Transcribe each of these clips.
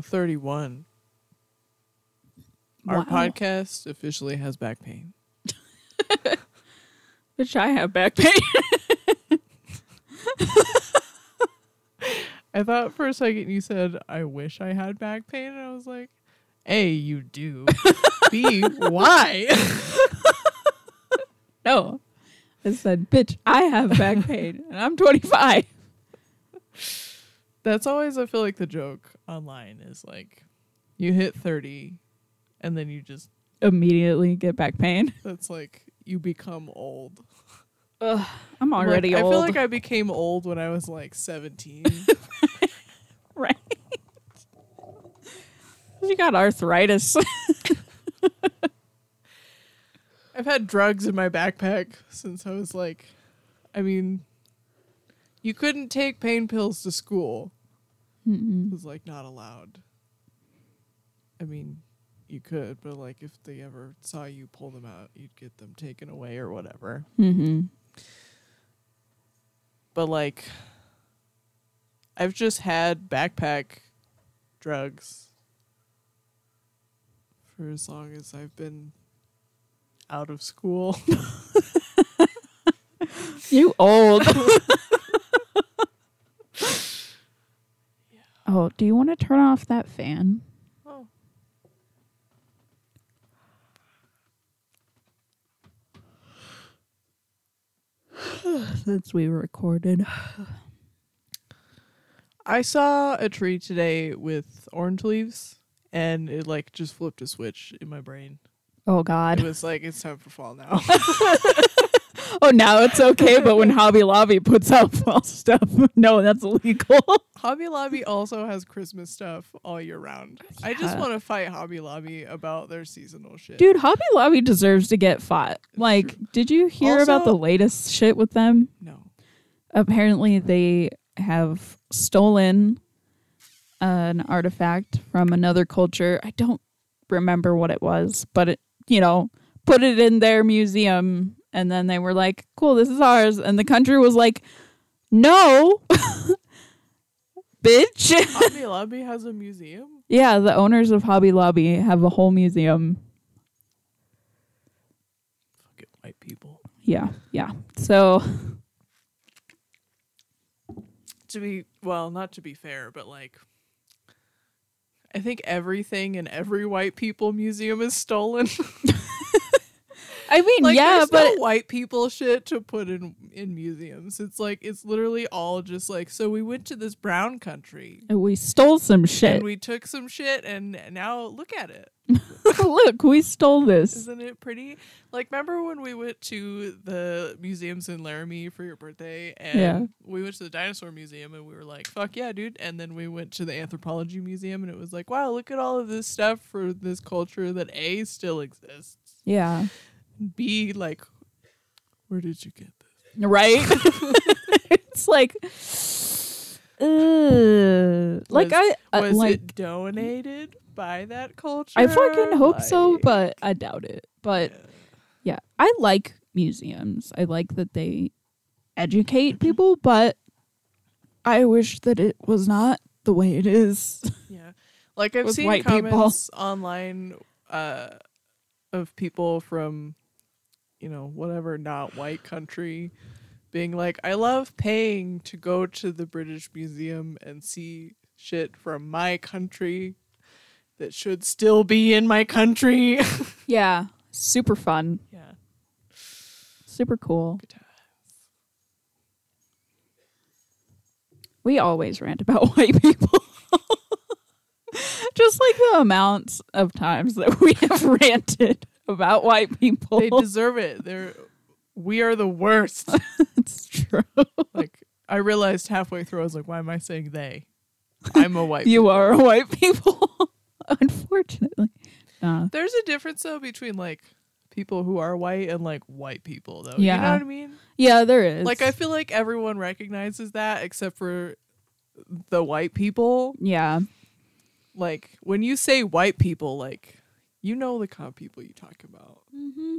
We're on 31. Our podcast officially has back pain. Which I have back pain. I thought for a second you said, I wish I had back pain. And I was like, A, you do. B, why? no. I said, bitch, I have back pain. And I'm 25. That's always, I feel like, the joke online is like, you hit 30 and then you just, Immediately get back pain. that's like, you become old. Ugh, I'm Like, already I feel like I became old when I was like 17. right. you got arthritis. I've had drugs in my backpack since I was like, I mean, you couldn't take pain pills to school. It was like not allowed. I mean, you could, but like if they ever saw you pull them out, you'd get them taken away or whatever. mm-hmm. But like, I've just had backpack drugs for as long as I've been out of school. You old. oh, do you want to turn off that fan? Oh. Since we recorded. I saw a tree today with orange leaves, and it like just flipped a switch in my brain. Oh god. It was like it's time for fall now. Oh, now it's okay, but when Hobby Lobby puts out fall stuff, no, that's illegal. Hobby Lobby also has Christmas stuff all year round. I just want to fight Hobby Lobby about their seasonal shit. Dude, Hobby Lobby deserves to get fought. Like, did you hear about the latest shit with them? No. apparently they have stolen an artifact from another culture. I don't remember what it was, but it, you know, put it in their museum and then they were like, "Cool, this is ours." And the country was like, "No." Bitch. Hobby Lobby has a museum. yeah, the owners of Hobby Lobby have a whole museum. Fucking white people. Yeah, yeah. So, To be well, not to be fair, but like I think everything in every white people museum is stolen. I mean, like yeah, but no white people shit to put in in museums. It's like it's literally all just like so we went to this brown country and we stole some shit. and we took some shit and now look at it. Look, we stole this. Isn't it pretty? Like remember when we went to the museums in Laramie for your birthday and Yeah. we went to the dinosaur museum and we were like, "Fuck yeah, dude." And then we went to the anthropology museum and it was like, "Wow, look at all of this stuff for this culture that A still exists." Yeah. B like where did you get this? right? it's like, uh, like Was- I uh, Was like it donated by that culture? I fucking hope so, but I doubt it. But yeah, I like museums. I like that they educate people, but I wish that it was not the way it is. Yeah. Like I've seen white people. comments online uh of people from you know, whatever not white country being like, I love paying to go to the British Museum and see shit from my country that should still be in my country. yeah, super fun, yeah. super cool. We always rant about white people. Just like the amounts of times that we have ranted about white people. They deserve it. They're we are the worst. it's true. like I realized halfway through I was like, why am I saying they? I'm a white You are a white people. Unfortunately. Uh, There's a difference though between like people who are white and like white people though. Yeah. You know what I mean? yeah, there is. Like I feel like everyone recognizes that except for the white people. Yeah. Like when you say white people, like you know the kind of people you talk about. Mm-hmm.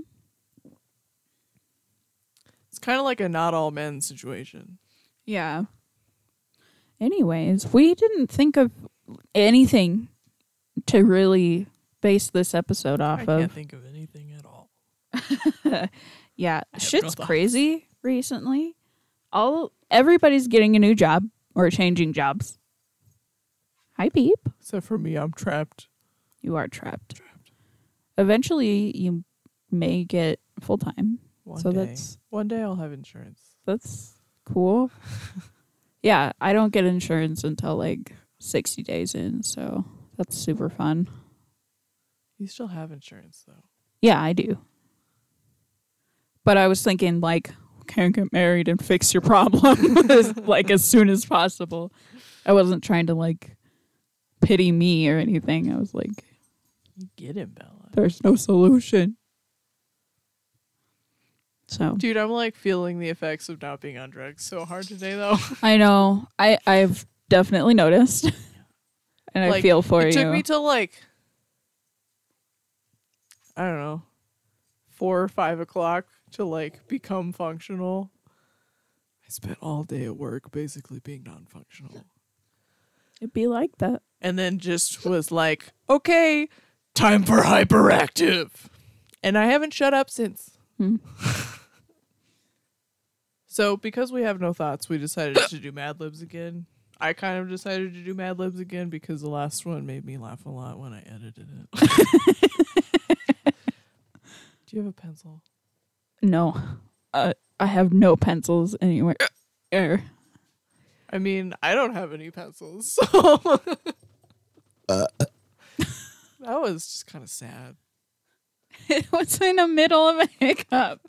It's kind of like a not all men situation. Yeah. Anyways, we didn't think of anything to really base this episode off I of. can't think of anything at all. Yeah, shit's no crazy recently. All everybody's getting a new job or changing jobs. Hi, Beep. Except for me, I'm trapped. You are trapped. Eventually, you may get full time. So day. that's one day I'll have insurance. that's cool. yeah, I don't get insurance until like sixty days in, so that's super fun. You still have insurance though. Yeah, I do. But I was thinking like can't get married and fix your problem like as soon as possible. I wasn't trying to like pity me or anything. I was like get it, Bella. There's no solution. So, Dude, I'm like feeling the effects of not being on drugs so hard today though. I know I I've definitely noticed. and I feel for you. it you. took me till like I don't know, four or five o'clock to like become functional. I spent all day at work basically being non-functional, It'd be like that. and then just was like, okay, time for hyperactive, and I haven't shut up since. Hmm. so because we have no thoughts, we decided to do Mad Libs again. I kind of decided to do Mad Libs again because the last one made me laugh a lot when I edited it. Do you have a pencil? No. Uh, I have no pencils anywhere. Er. I mean, I don't have any pencils, so that was just kind of sad. It was in the middle of a hiccup.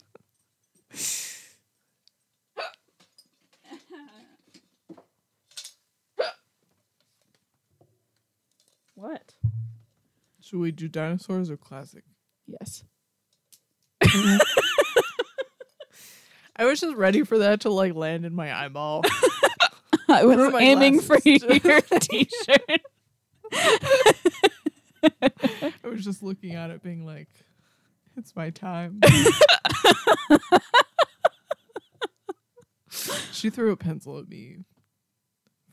what? Should we do dinosaurs or classic? Yes. I was just ready for that to like land in my eyeball. I was my aiming for your t-shirt. I was just looking at it, being like, "It's my time." she threw a pencil at me.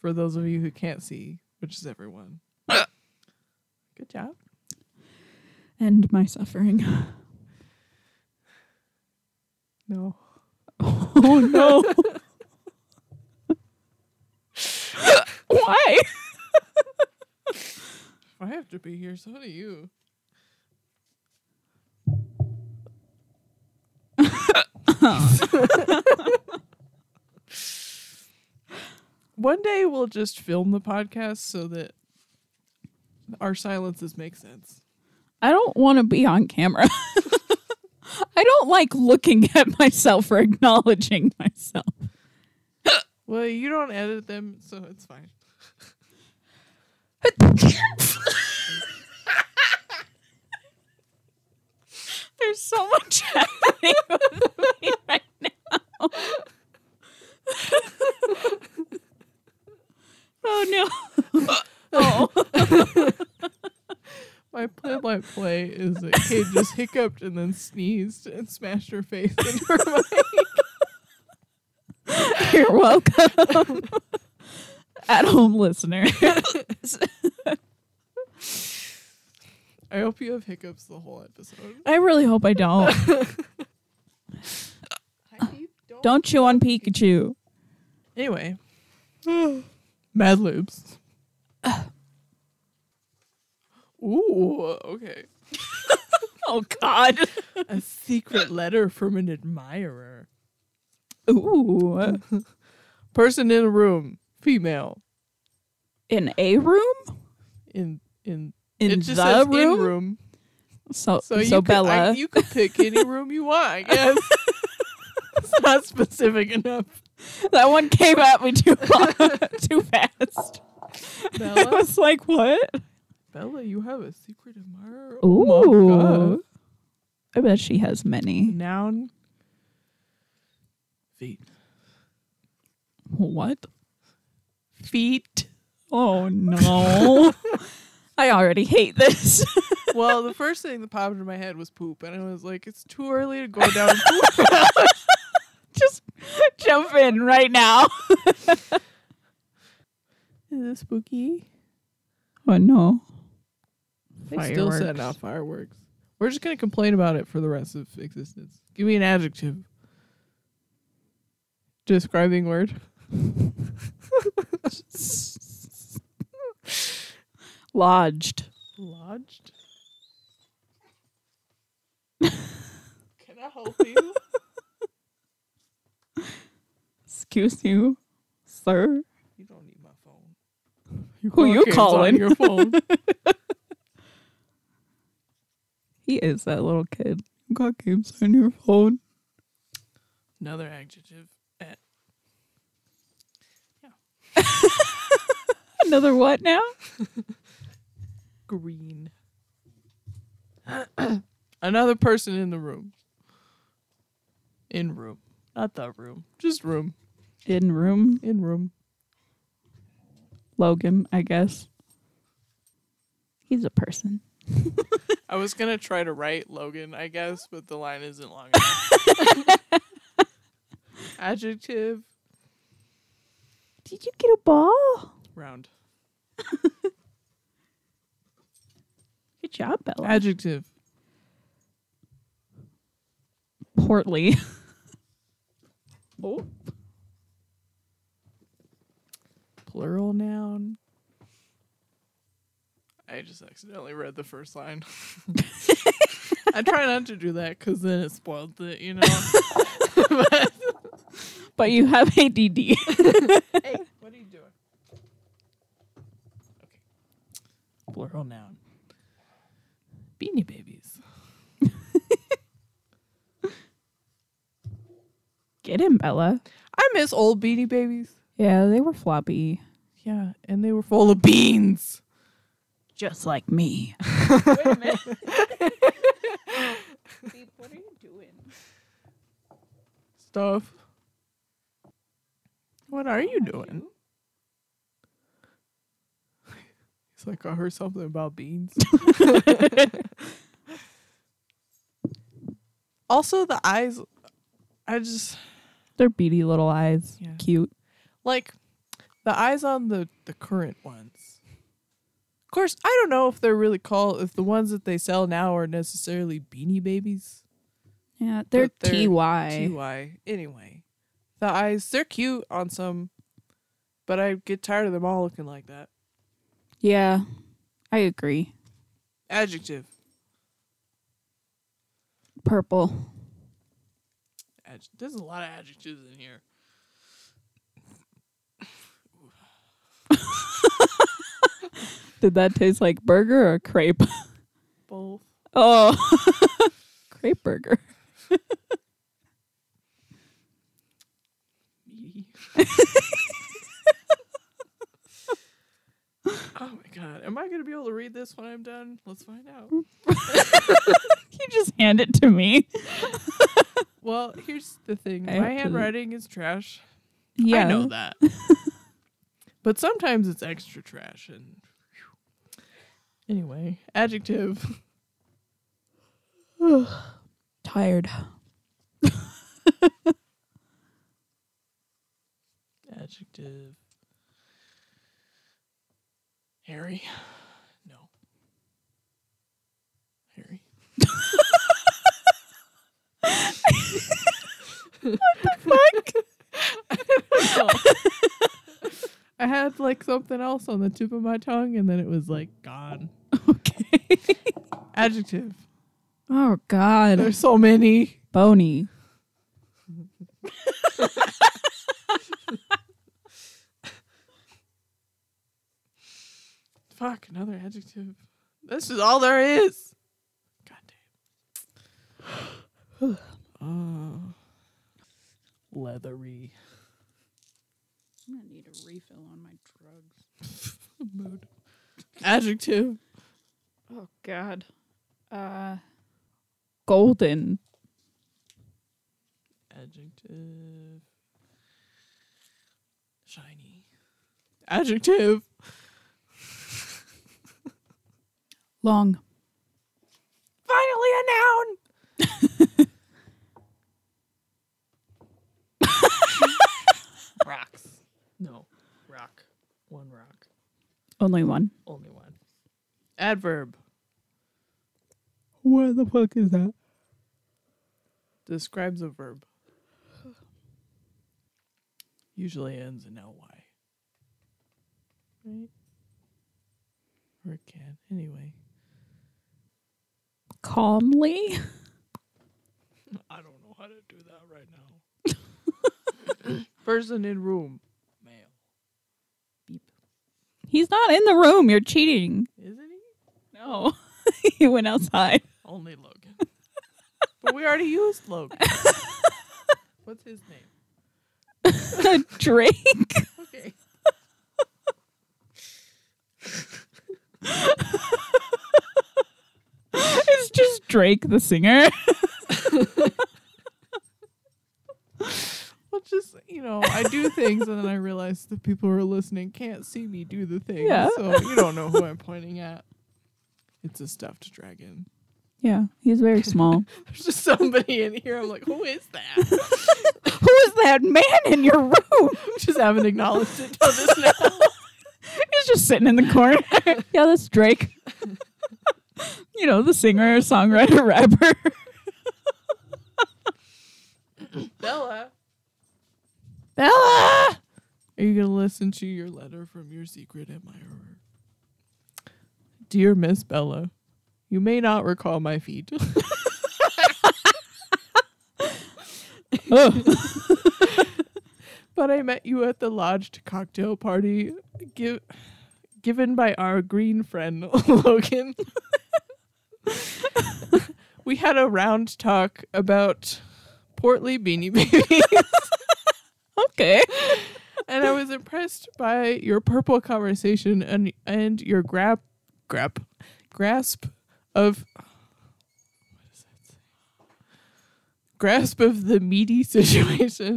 For those of you who can't see, which is everyone. Good job. End my suffering. No. Oh no. Why? If I have to be here, so do you. One day we'll just film the podcast so that our silences make sense. I don't want to be on camera. I don't like looking at myself or acknowledging myself. Well, you don't edit them, so it's fine. There's so much happening with me right now. oh no. oh. My play-by-play is that Kate just hiccuped and then sneezed and smashed her face into her mic. You're welcome. At home listener. I hope you have hiccups the whole episode. I really hope I don't. Don't chew on Pikachu. Anyway, Mad Libs. Ooh, okay. Oh God. A secret letter from an admirer. Ooh. Person in a room, female. In a room? In in In it just the room? in room. So So, so, you could, Bella. I, you could pick any room you want, I guess. it's not specific enough. that one came at me too too fast. I was like, what? Bella, you have a secret admirer. Ooh. Oh my god. I bet she has many. Noun. Feet. What? Feet. Oh no. I already hate this. Well, the first thing that popped into my head was poop, and I was like, "It's too early to go down poop." Just jump in right now. Is it spooky? Oh no. They still Fireworks. setting off fireworks. We're just gonna complain about it for the rest of existence. Give me an adjective. Describing word. Lodged. Lodged. Can I help you? Excuse you, sir. You don't need my phone. Your Who you calling? Your phone. He is that little kid. You got games on your phone. Another adjective. Eh, Another what now? Green. Another person in the room. In room. Not the room. Just room. In room. In room. Logan, I guess. He's a person. I was gonna try to write Logan, I guess, but the line isn't long enough. Adjective. Did you get a ball? Round. Good job, Bella. Adjective. Portly. Oh. Plural noun. I just accidentally read the first line. I try not to do that because then it spoils it, you know. but, but you have ADD. hey, what are you doing? Okay. Plural noun. Beanie babies. Get him, Bella. I miss old beanie babies. Yeah, they were floppy. Yeah, and they were full of beans. Just like me. Wait a minute. what are you doing? Stuff. What are you doing? It's like I heard something about beans. also, the eyes. I just They're beady little eyes. Yeah. Cute. like the eyes on the the current ones. Of course, I don't know if they're really called if the ones that they sell now are necessarily beanie babies. Yeah, they're, they're TY. TY. Anyway, the eyes they're cute on some, but I get tired of them all looking like that. Yeah, I agree. Adjective. Purple. Adj- There's a lot of adjectives in here. Did that taste like burger or crepe? Both. Oh, crepe burger. oh my god. Am I going to be able to read this when I'm done? Let's find out. You just hand it to me. Well, here's the thing. I My have to- handwriting is trash. Yeah, I know that. but sometimes it's extra trash and anyway, adjective. Tired. Adjective. Harry. No. Harry. What the fuck. I had like something else on the tip of my tongue and then it was like gone. okay. Adjective. Oh God. There's so many. Bony. Fuck, another adjective. This is all there is. God damn. uh, leathery. I'm gonna need a refill on my drugs. Mood. Adjective. Oh God. Uh. Golden. Adjective. Shiny. Adjective. Long. Finally a noun. Rocks. No. Rock. One rock. Only one. Only one. Adverb What the fuck is that? describes a verb. Usually ends in ly. Right? Or it can. Anyway. Calmly. I don't know how to do that right now. Person in room. Male. Beep. He's not in the room. You're cheating. Isn't he? No. he went outside. Only Logan. but we already used Logan. What's his name? Drake. Okay. It's just Drake the singer. Well, just, you know, I do things and then I realize the people who are listening can't see me do the thing. Yeah. So you don't know who I'm pointing at. It's a stuffed dragon. Yeah, he's very small. There's just somebody in here. I'm like, who is that? Who is that man in your room? just haven't acknowledged it till this now. He's just sitting in the corner. yeah, that's Drake. You know, the singer, songwriter, rapper. Bella. Bella! Are you going to listen to your letter from your secret admirer? Dear Miss Bella, you may not recall my feet. Oh. but I met you at the lodged cocktail party give, given by our green friend Logan. We had a round talk about portly beanie babies, okay. and I was impressed by your purple conversation and and your grab grab grasp of what does that say? grasp of the meaty situation.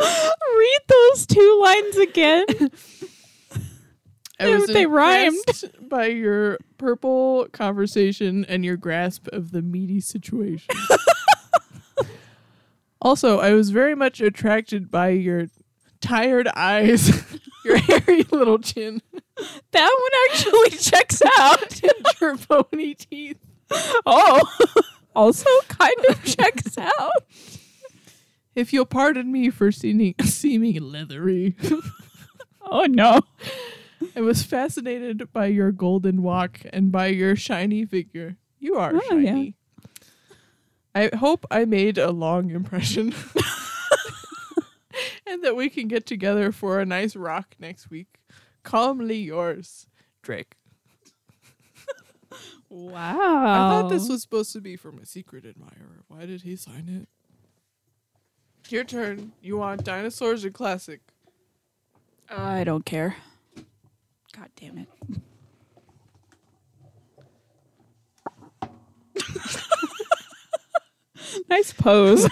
Read those two lines again. I was They rhymed. by your purple conversation and your grasp of the meaty situation. also, I was very much attracted by your tired eyes, your hairy little chin, That one actually checks out. and your bony teeth. Oh, also kind of checks out. If you'll pardon me for seeming, seeming leathery, Oh no. I was fascinated by your golden walk and by your shiny figure. You are Oh, yeah. shiny. I hope I made a long impression. and that we can get together for a nice rock next week. Calmly yours, Drake. Wow. I thought this was supposed to be from a secret admirer. Why did he sign it? Your turn. You want dinosaurs or classic? I don't care. God damn it. nice pose.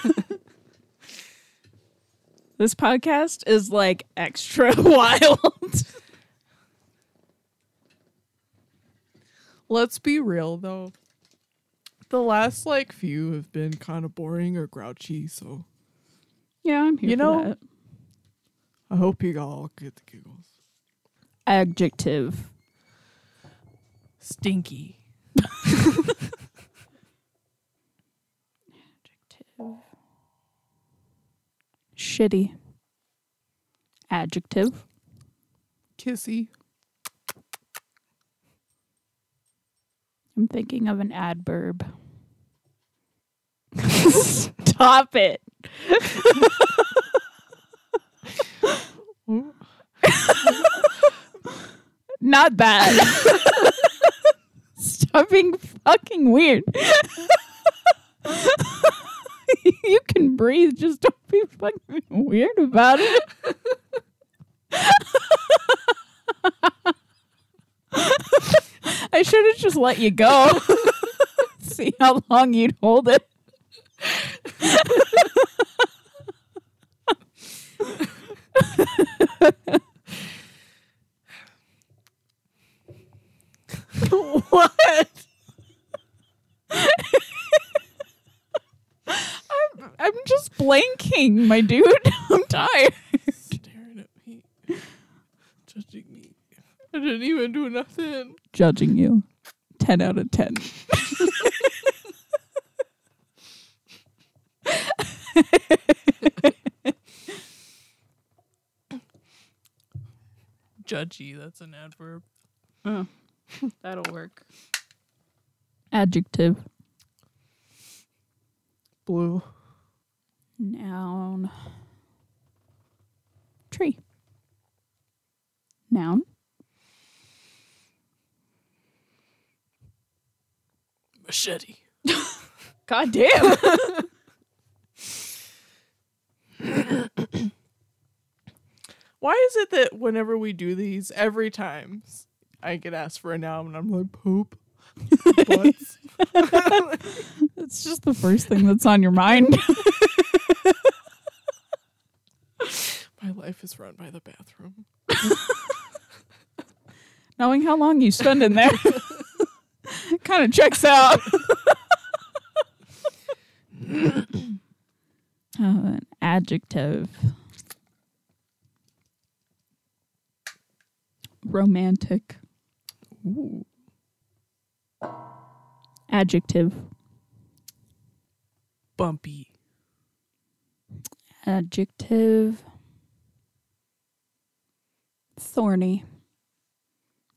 this podcast is like extra wild. Let's be real though. The last like few have been kind of boring or grouchy, so yeah, I'm here You for know- that. I hope you all get the giggles. Adjective. Stinky. Adjective. Shitty. Adjective. Kissy. I'm thinking of an adverb. Stop it. Not that. Stop being fucking weird. you can breathe, just don't be fucking weird about it. I should have just let you go. See how long you'd hold it. what? I'm I'm just blanking, my dude. I'm tired. Staring at me. Judging me. I didn't even do nothing. Judging you. 10 out of 10. Judgy, that's an adverb. Oh. That'll work. Adjective. Blue. Noun. Tree. Noun. Machete. God damn. Why is it that whenever we do these, every time I get asked for a noun and I'm like, poop? Butts? It's just the first thing that's on your mind. My life is run by the bathroom. Knowing how long you spend in there kind of checks out. Oh, an adjective. Romantic. Ooh. Adjective. Bumpy. Adjective. Thorny.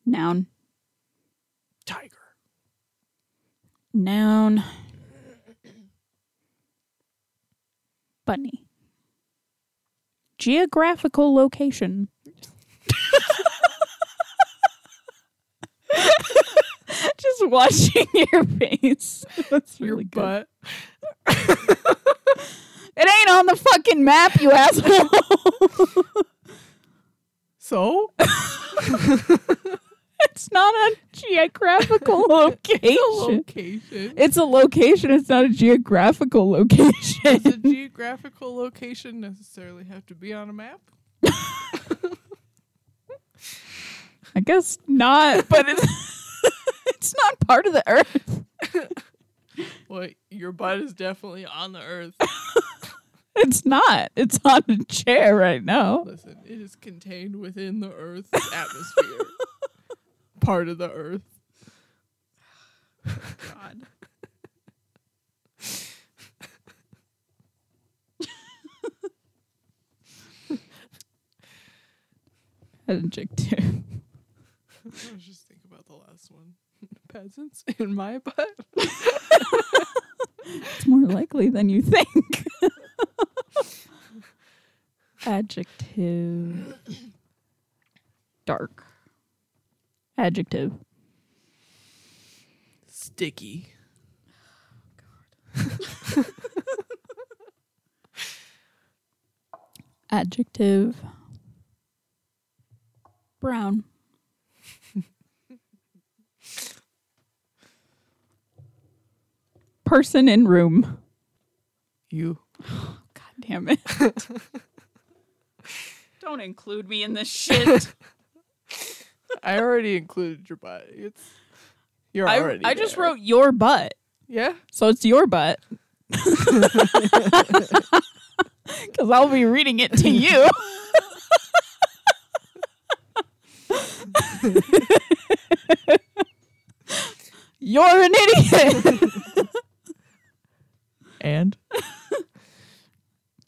Noun. Tiger. Noun. Bunny. Geographical location. Just watching your face. That's Your really good. butt. It ain't on the fucking map, you asshole. So? it's not a geographical location. location. It's a location, it's not a geographical location. Does a geographical location necessarily have to be on a map? I guess not, but it's it's not part of the earth. Well, your butt is definitely on the earth. It's not. It's on a chair right now. Listen, it is contained within the earth's atmosphere. Part of the earth. God. Adjective. I was just thinking about the last one. Peasants in my butt. It's more likely than you think. Adjective. Dark. Adjective. Sticky. God. Adjective. Brown. Person in room. You. God damn it. Don't include me in this shit. I already included your butt. It's you're I, already. I just wrote your butt. Yeah. So it's your butt. Because I'll be reading it to you. You're an idiot. And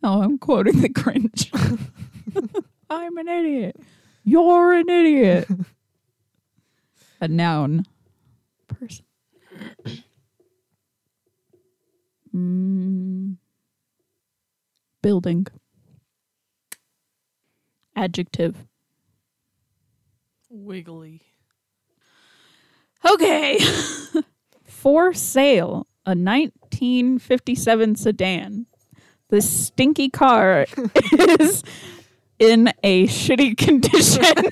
Oh, I'm quoting the cringe. I'm an idiot. You're an idiot. A noun. Person. Mm. Building. Adjective. wiggly. Okay. For sale, a 1957 sedan. This stinky car is in a shitty condition.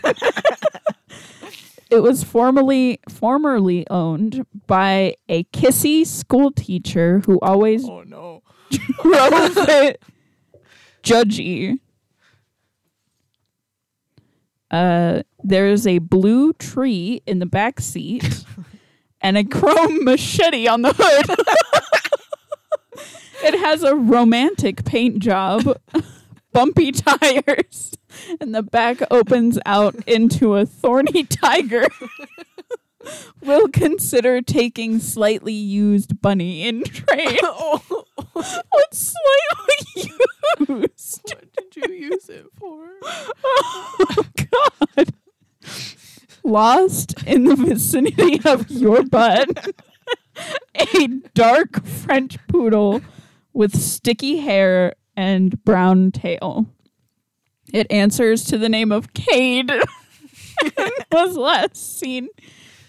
it was formerly formerly owned by a kissy school teacher who always Oh no. drove it judgy. Uh, there's a blue tree in the back seat and a chrome machete on the hood. It has a romantic paint job, bumpy tires, and the back opens out into a thorny tiger. will consider taking slightly used bunny in trade. oh, What's slightly used? what did you use it for? Oh, God. Lost in the vicinity of your butt. A dark French poodle with sticky hair and brown tail. It answers to the name of Kate and was last seen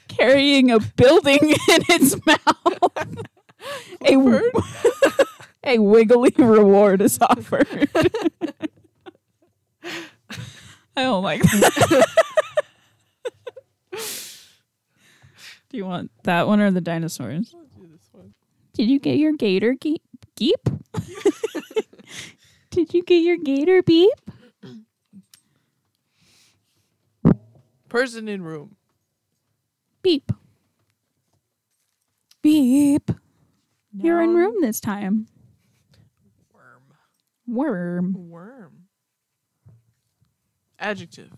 carrying a building in its mouth. A, Word? a wiggly reward is offered. I don't like that. Do you want that one or the dinosaurs? Let's do this one. Did you get your gator ge- geep? Did you get your gator beep? Person in room. Beep. Beep. You're in room this time. Worm. Worm. Worm. Adjective.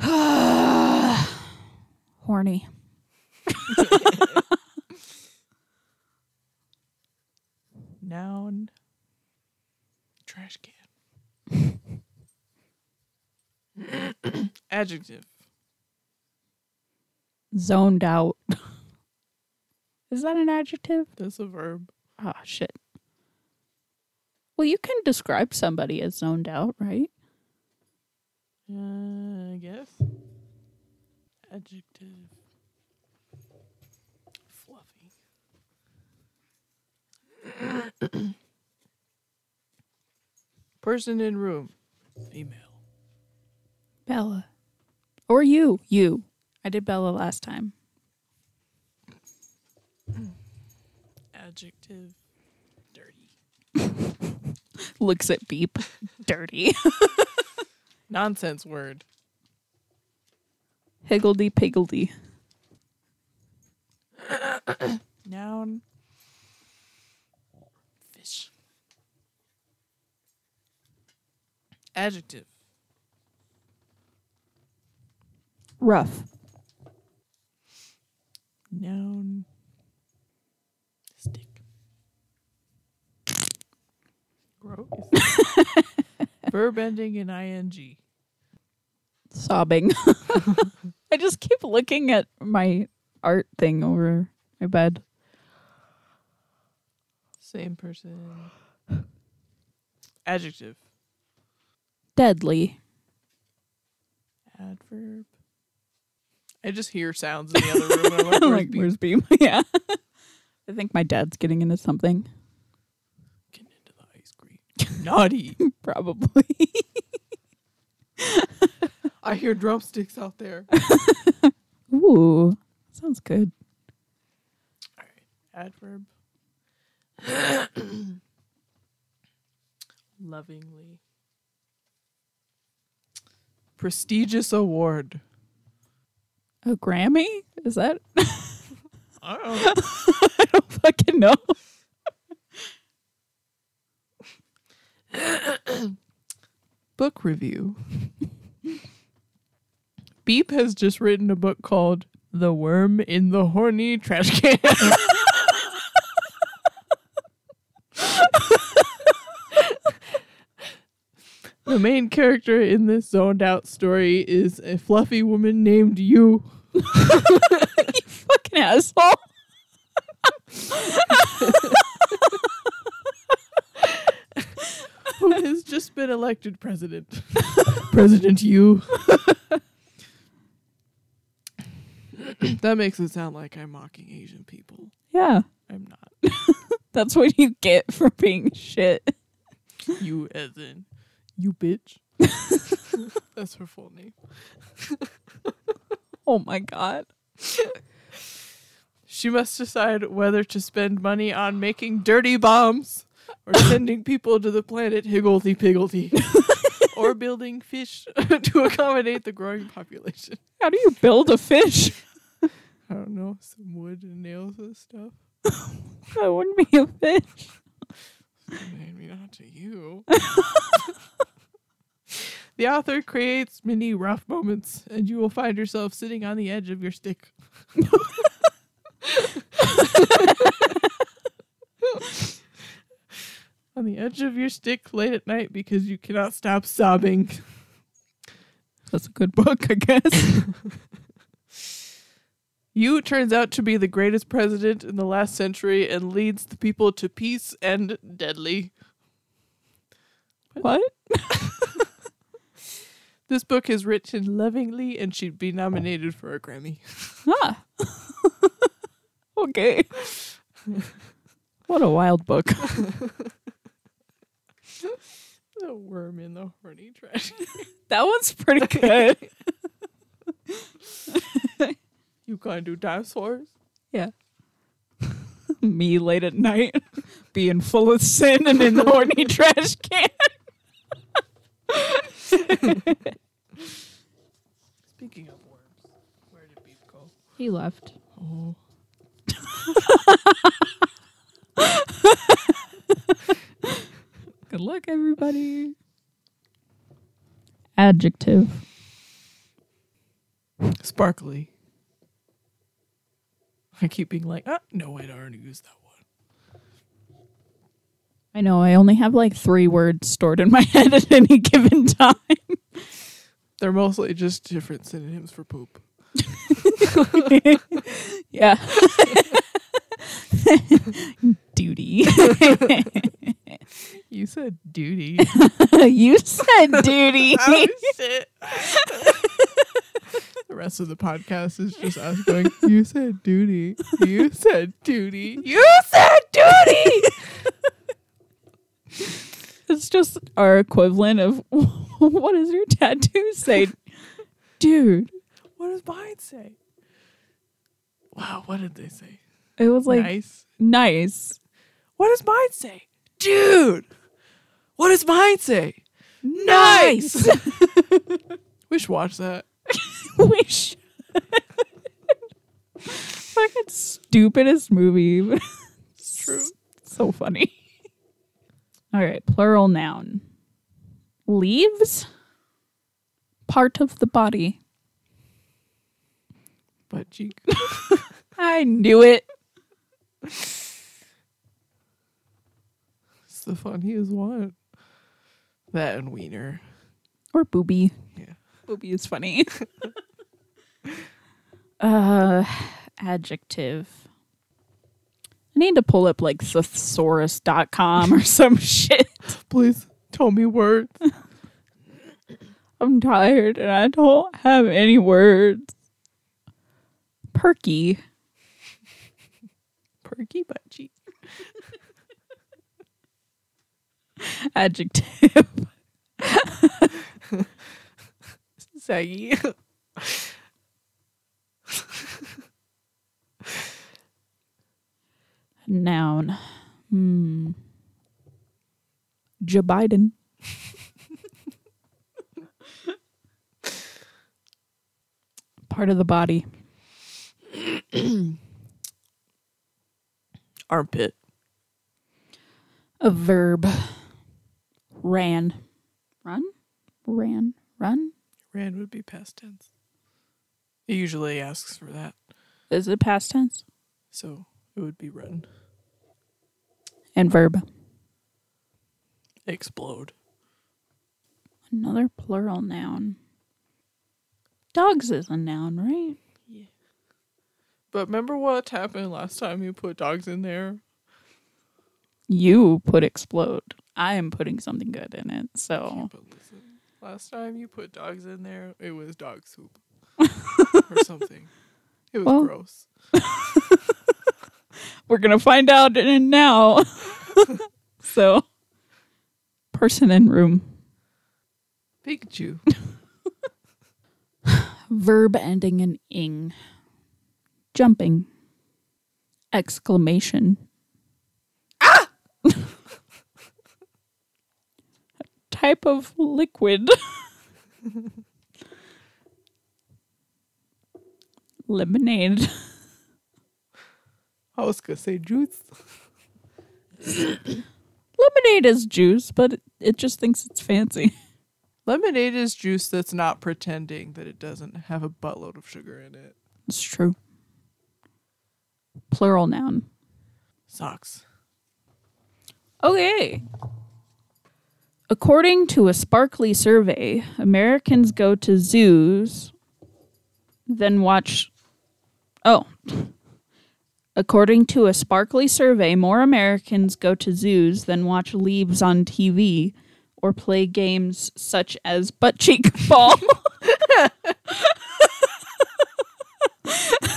Horny. Noun. Trash can. Adjective. Zoned out. Is that an adjective? That's a verb. Oh, shit. Well, you can describe somebody as zoned out, right? Uh, I guess. Adjective. Fluffy. Person in room. Female. Bella. Or you. You. I did Bella last time. Adjective. Dirty. Looks at Beep. Dirty. Nonsense word. Higgledy piggledy. Noun. Fish. Adjective. Rough. Noun. Stick. Gross. Verb ending in ing. Sobbing. I just keep looking at my art thing over my bed. Same person. Adjective. Deadly. Adverb. I just hear sounds in the other room. I'm like, where's like, Beep? where's Beam? yeah. I think my dad's getting into something. Getting into the ice cream. Naughty. Probably. I hear drumsticks out there. Ooh. Sounds good. All right. Adverb. Lovingly. Prestigious award. A Grammy? Is that? I don't know. I don't fucking know. Book review. Beep has just written a book called The Worm in the Horny Trash Can. the main character in this zoned out story is a fluffy woman named You. you fucking asshole. who has just been elected president. president You. that makes it sound like I'm mocking Asian people. Yeah. I'm not. That's what you get for being shit. You as in you bitch. That's her full name. Oh my god. She must decide whether to spend money on making dirty bombs or sending people to the planet Higgledy Piggledy or building fish to accommodate the growing population. How do you build a fish? I don't know, some wood and nails and stuff. That wouldn't be a fish. Maybe not to you. The author creates many rough moments, and you will find yourself sitting on the edge of your stick. on the edge of your stick late at night because you cannot stop sobbing. That's a good book, I guess. You turns out to be the greatest president in the last century and leads the people to peace and deadly. what? This book is written lovingly and she'd be nominated for a Grammy. Ah. okay. what a wild book. The worm in the horny trash. That one's pretty good. you can't do dinosaurs. yeah. Me late at night, being full of sin and in the horny trash can. Speaking of worms, where did Beef go? He left. Oh. Good luck, everybody. Adjective. Sparkly. I keep being like, ah, no, I'd already used that one. I know, I only have like three words stored in my head at any given time. They're mostly just different synonyms for poop. yeah. Duty. You said duty. you said duty. oh, shit. the rest of the podcast is just us going, You said duty. You said duty. You said duty. It's just our equivalent of what does your tattoo say? Dude. what does mine say? Wow, what did they say? It was like nice. nice. What does mine say? Dude. What does mine say? Nice. We should watch that. we should. Fucking stupidest movie. but It's true. so funny. All right, plural noun. Leaves. Part of the body. Butt cheek. I knew it. It's the funniest one. That and wiener. Or booby. Yeah. Booby is funny. uh adjective. I need to pull up like thesaurus.com or some shit. Please tell me words. I'm tired and I don't have any words. Perky. Perky butt cheek. Adjective. Saggy. Noun. Hmm. Joe Biden. Part of the body. Armpit. A verb. Ran. Run? Ran. Run? Ran would be past tense. It usually asks for that. Is it past tense? So it would be run. And verb. Explode. Another plural noun. Dogs is a noun, right? Yeah. But remember what happened last time you put dogs in there? You put explode. I am putting something good in it. So last time you put dogs in there, it was dog soup or something. It was Well- gross. we're gonna find out in now. so person in room. Pikachu. Verb ending in ing. Jumping. Exclamation. Ah! Type of liquid. Lemonade. I was gonna say juice. Lemonade is juice, but it, it just thinks it's fancy. Lemonade is juice that's not pretending that it doesn't have a buttload of sugar in it. It's true. Plural noun. Socks. Okay. According to a sparkly survey, Americans go to zoos, then watch. Oh. According to a sparkly survey, more Americans go to zoos than watch leaves on TV or play games such as butt cheek ball.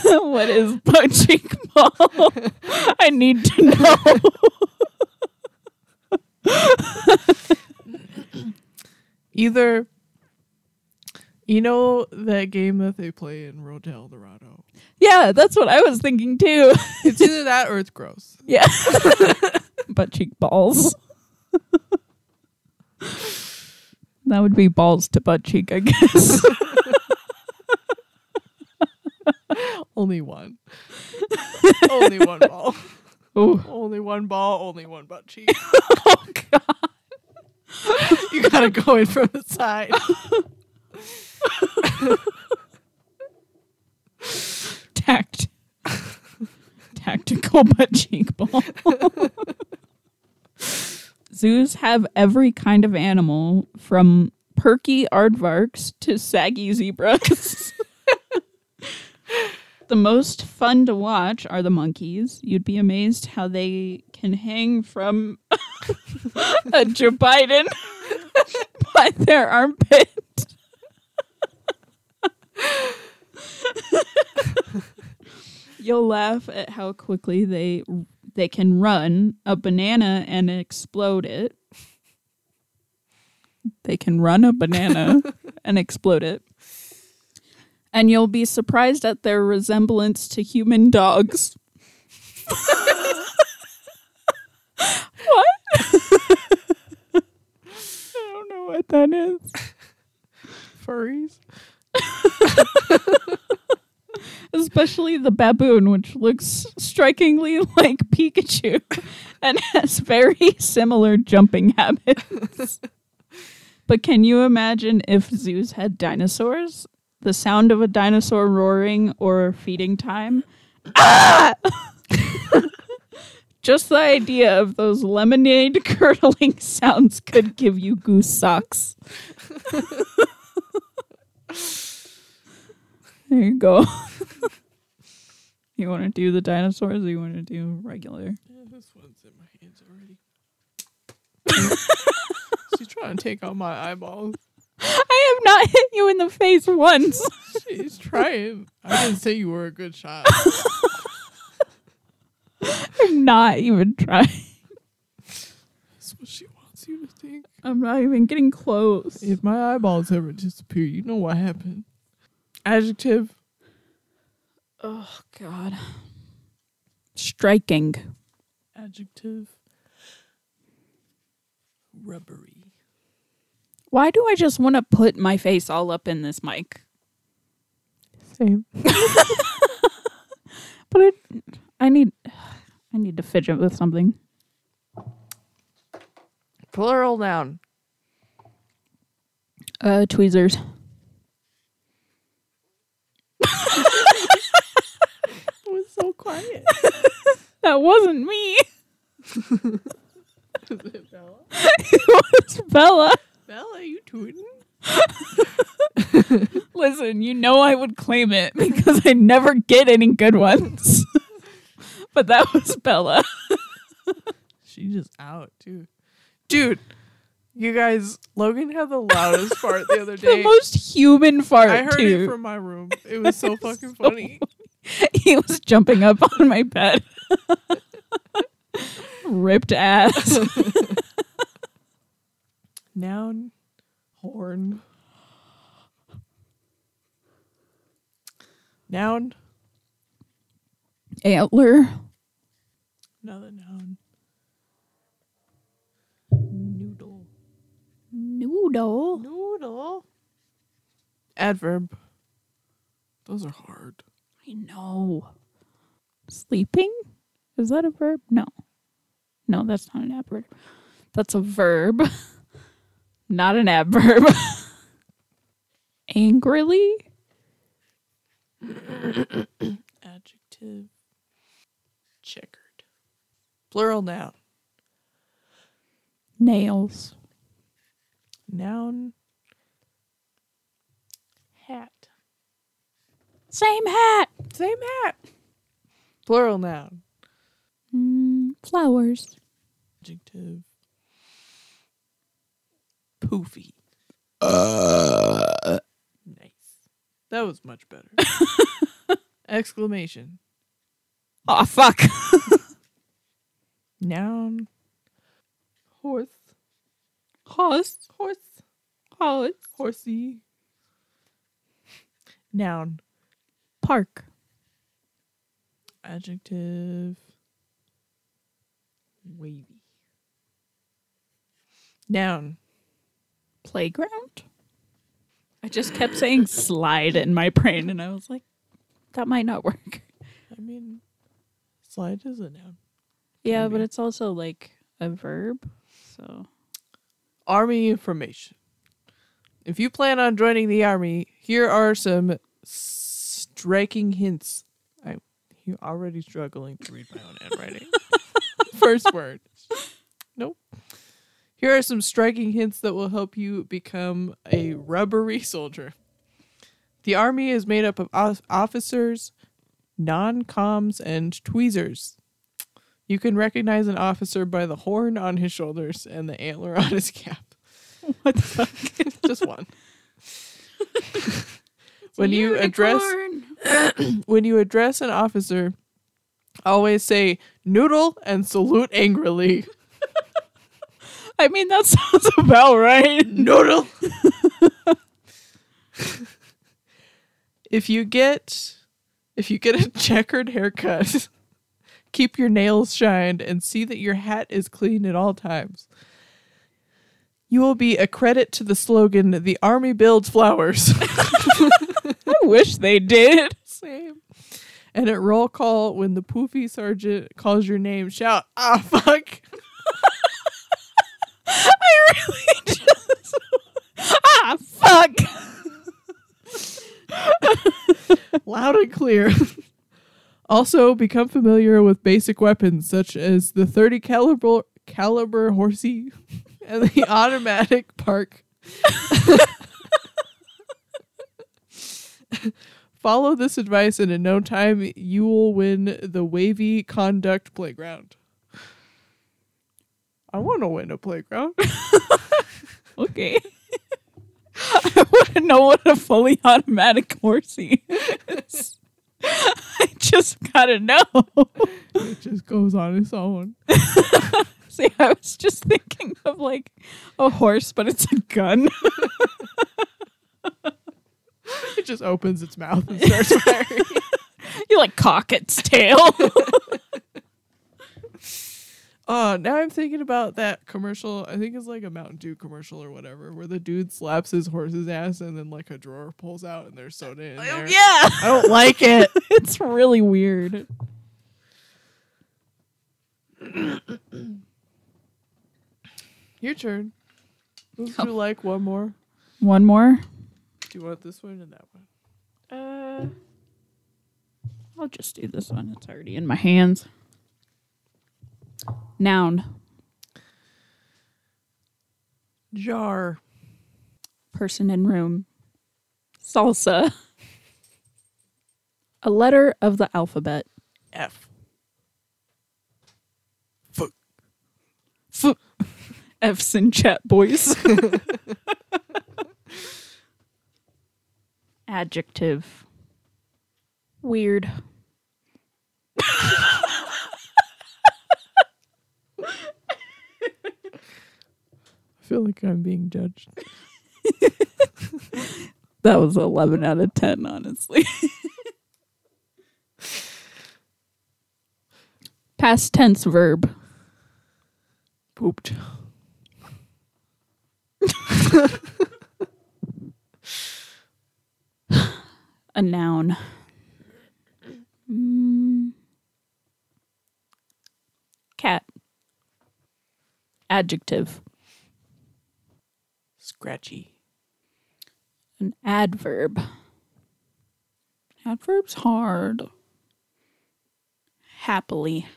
what is butt cheek ball? I need to know. Either you know that game that they play in Road to El Dorado. Yeah, that's what I was thinking too. It's either that or it's gross. Yeah. butt cheek balls. that would be balls to butt cheek, I guess. Only one. only one ball. Ooh. Only one ball, only one butt cheek. Oh god. you gotta go in from the side. Tactical butt cheek ball. Zoos have every kind of animal from perky aardvarks to saggy zebras. the most fun to watch are the monkeys. You'd be amazed how they can hang from a Joe Biden by their armpit. You'll laugh at how quickly they they can run a banana and explode it. They can run a banana and explode it. And you'll be surprised at their resemblance to human dogs. what? I don't know what that is. Furries. Especially the baboon, which looks strikingly like Pikachu and has very similar jumping habits. but can you imagine if zoos had dinosaurs? The sound of a dinosaur roaring or feeding time? Ah! Just the idea of those lemonade curdling sounds could give you goose socks. there you go. You want to do the dinosaurs or you want to do regular? Yeah, this one's in my hands already. She's trying to take out my eyeballs. I have not hit you in the face once. She's trying. I didn't say you were a good shot. I'm not even trying. That's what she wants you to think. I'm not even getting close. If my eyeballs ever disappear, you know what happened. Adjective. Oh God. Striking. Adjective. Rubbery. Why do I just want to put my face all up in this mic? Same. But I, I need, I need to fidget with something. Plural noun. Uh, tweezers. It was so quiet. That wasn't me. Is it Bella? it was Bella. Bella, you tooting? Listen, you know I would claim it because I never get any good ones. but that was Bella. She just out too. Dude, you guys, Logan had the loudest fart the other day. The most human fart I heard too. it from my room. It was so fucking funny. he was jumping up on my bed. Ripped ass. Noun, horn. Noun, Antler. another noun. Noodle. Noodle. Noodle. Adverb. Those are hard. I know. Sleeping? Is that a verb? No. No, that's not an adverb. That's a verb, not an adverb. Angrily? Adjective. Checkered. Plural noun. Nails. Noun. Hat. Same hat. Same hat. Plural noun. Mm, flowers. Adjective. Poofy. Uh. Nice. That was much better. Exclamation. Oh, fuck. Noun. Horse. Horse. Horse. Horse. Horsey. Noun. Park. Adjective. Wavy. Noun. Playground? I just kept saying slide in my brain, and I was like, that might not work. I mean, slide is a noun. Yeah, but it's also like a verb. So Army information. If you plan on joining the army, here are some striking hints. You're already struggling to read my own handwriting. First word. Nope. Here are some striking hints that will help you become a rubbery soldier. The army is made up of of- officers, non-coms, and tweezers. You can recognize an officer by the horn on his shoulders and the antler on his cap. what the fuck? Just one. when you address when you address an officer, always say noodle and salute angrily. I mean, that sounds about right. Noodle. if you get if you get a checkered haircut, keep your nails shined and see that your hat is clean at all times. You will be a credit to the slogan "The Army builds flowers." I wish they did. Same. And at roll call, when the poofy sergeant calls your name, shout, ah, fuck. I really just. ah, fuck. loud and clear. also, become familiar with basic weapons such as the 30 caliber caliber horsey and the automatic park. Follow this advice, and in no time, you will win the Wavy Conduct Playground. I want to win a playground. Okay. I want to know what a fully automatic horsey is. I just gotta know. it just goes on its own. See, I was just thinking of like a horse, but it's a gun. It just opens its mouth and starts firing. you like cock its tail. Oh, now I'm thinking about that commercial. I think it's like a Mountain Dew commercial or whatever, where the dude slaps his horse's ass and then like a drawer pulls out and there's soda in oh, there. Oh, yeah. I don't like it. it's really weird. Your turn. Would you oh. like one more? One more. Do you want this one and that one? Uh, I'll just do this one. It's already in my hands. Noun. Jar. Person in room. Salsa. A letter of the alphabet. F. F- F's in chat, boys. Adjective. Weird. I feel like I'm being judged. That was 11 out of 10, honestly. Past tense verb. Pooped. A noun. Mm. Cat. Adjective. Scratchy. An adverb. Adverb's hard. Happily.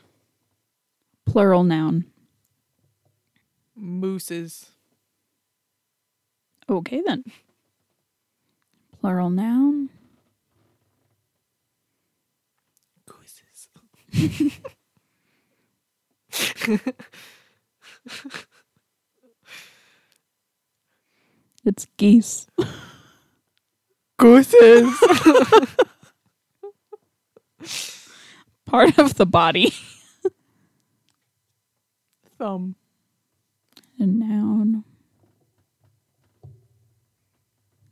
Plural noun. Mooses. Okay then. Plural noun. It's geese. Gooses. Part of the body. Thumb. A noun.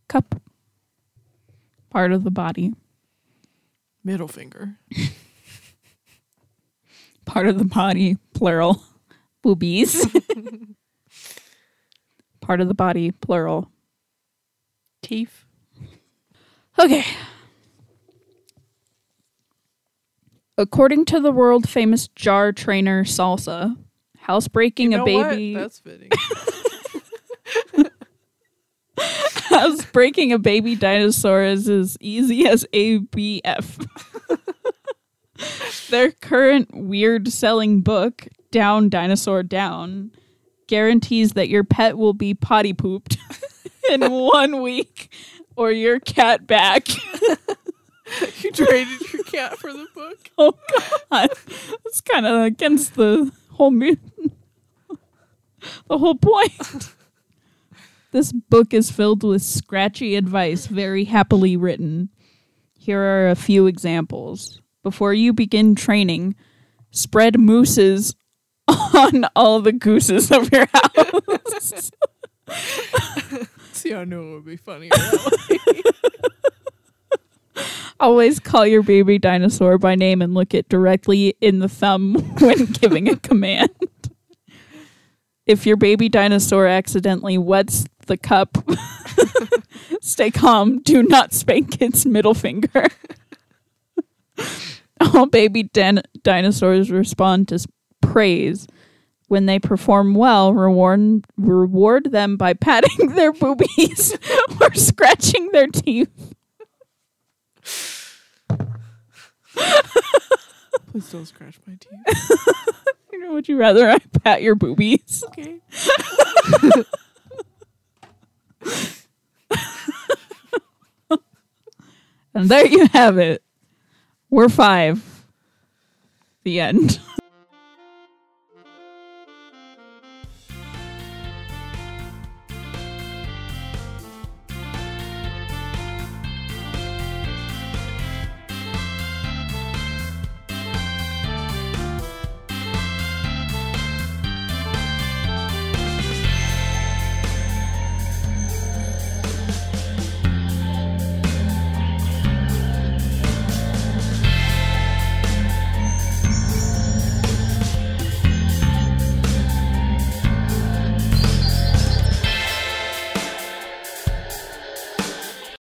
Cup. Part of the body. Middle finger. Part of the body, plural. Boobies. Part of the body, plural. Teeth. Okay. According to the world famous jar trainer Salsa, housebreaking You know a what? baby That's fitting. housebreaking a baby dinosaur is as easy as ABF. Their current weird selling book, Down Dinosaur Down, guarantees that your pet will be potty pooped in one week or your cat back. you traded your cat for the book. Oh god. It's kind of against the whole mu- the whole point. this book is filled with scratchy advice, very happily written. Here are a few examples. Before you begin training, spread mooses on all the gooses of your house. See, I knew it would be funny. Always call your baby dinosaur by name and look it directly in the thumb when giving a command. If your baby dinosaur accidentally wets the cup, stay calm. Do not spank its middle finger. All baby din- dinosaurs respond to praise. When they perform well, reward, reward them by patting their boobies or scratching their teeth. Please don't scratch my teeth. you know, Would you rather I pat your boobies? Okay. And there you have it. We're five. The end.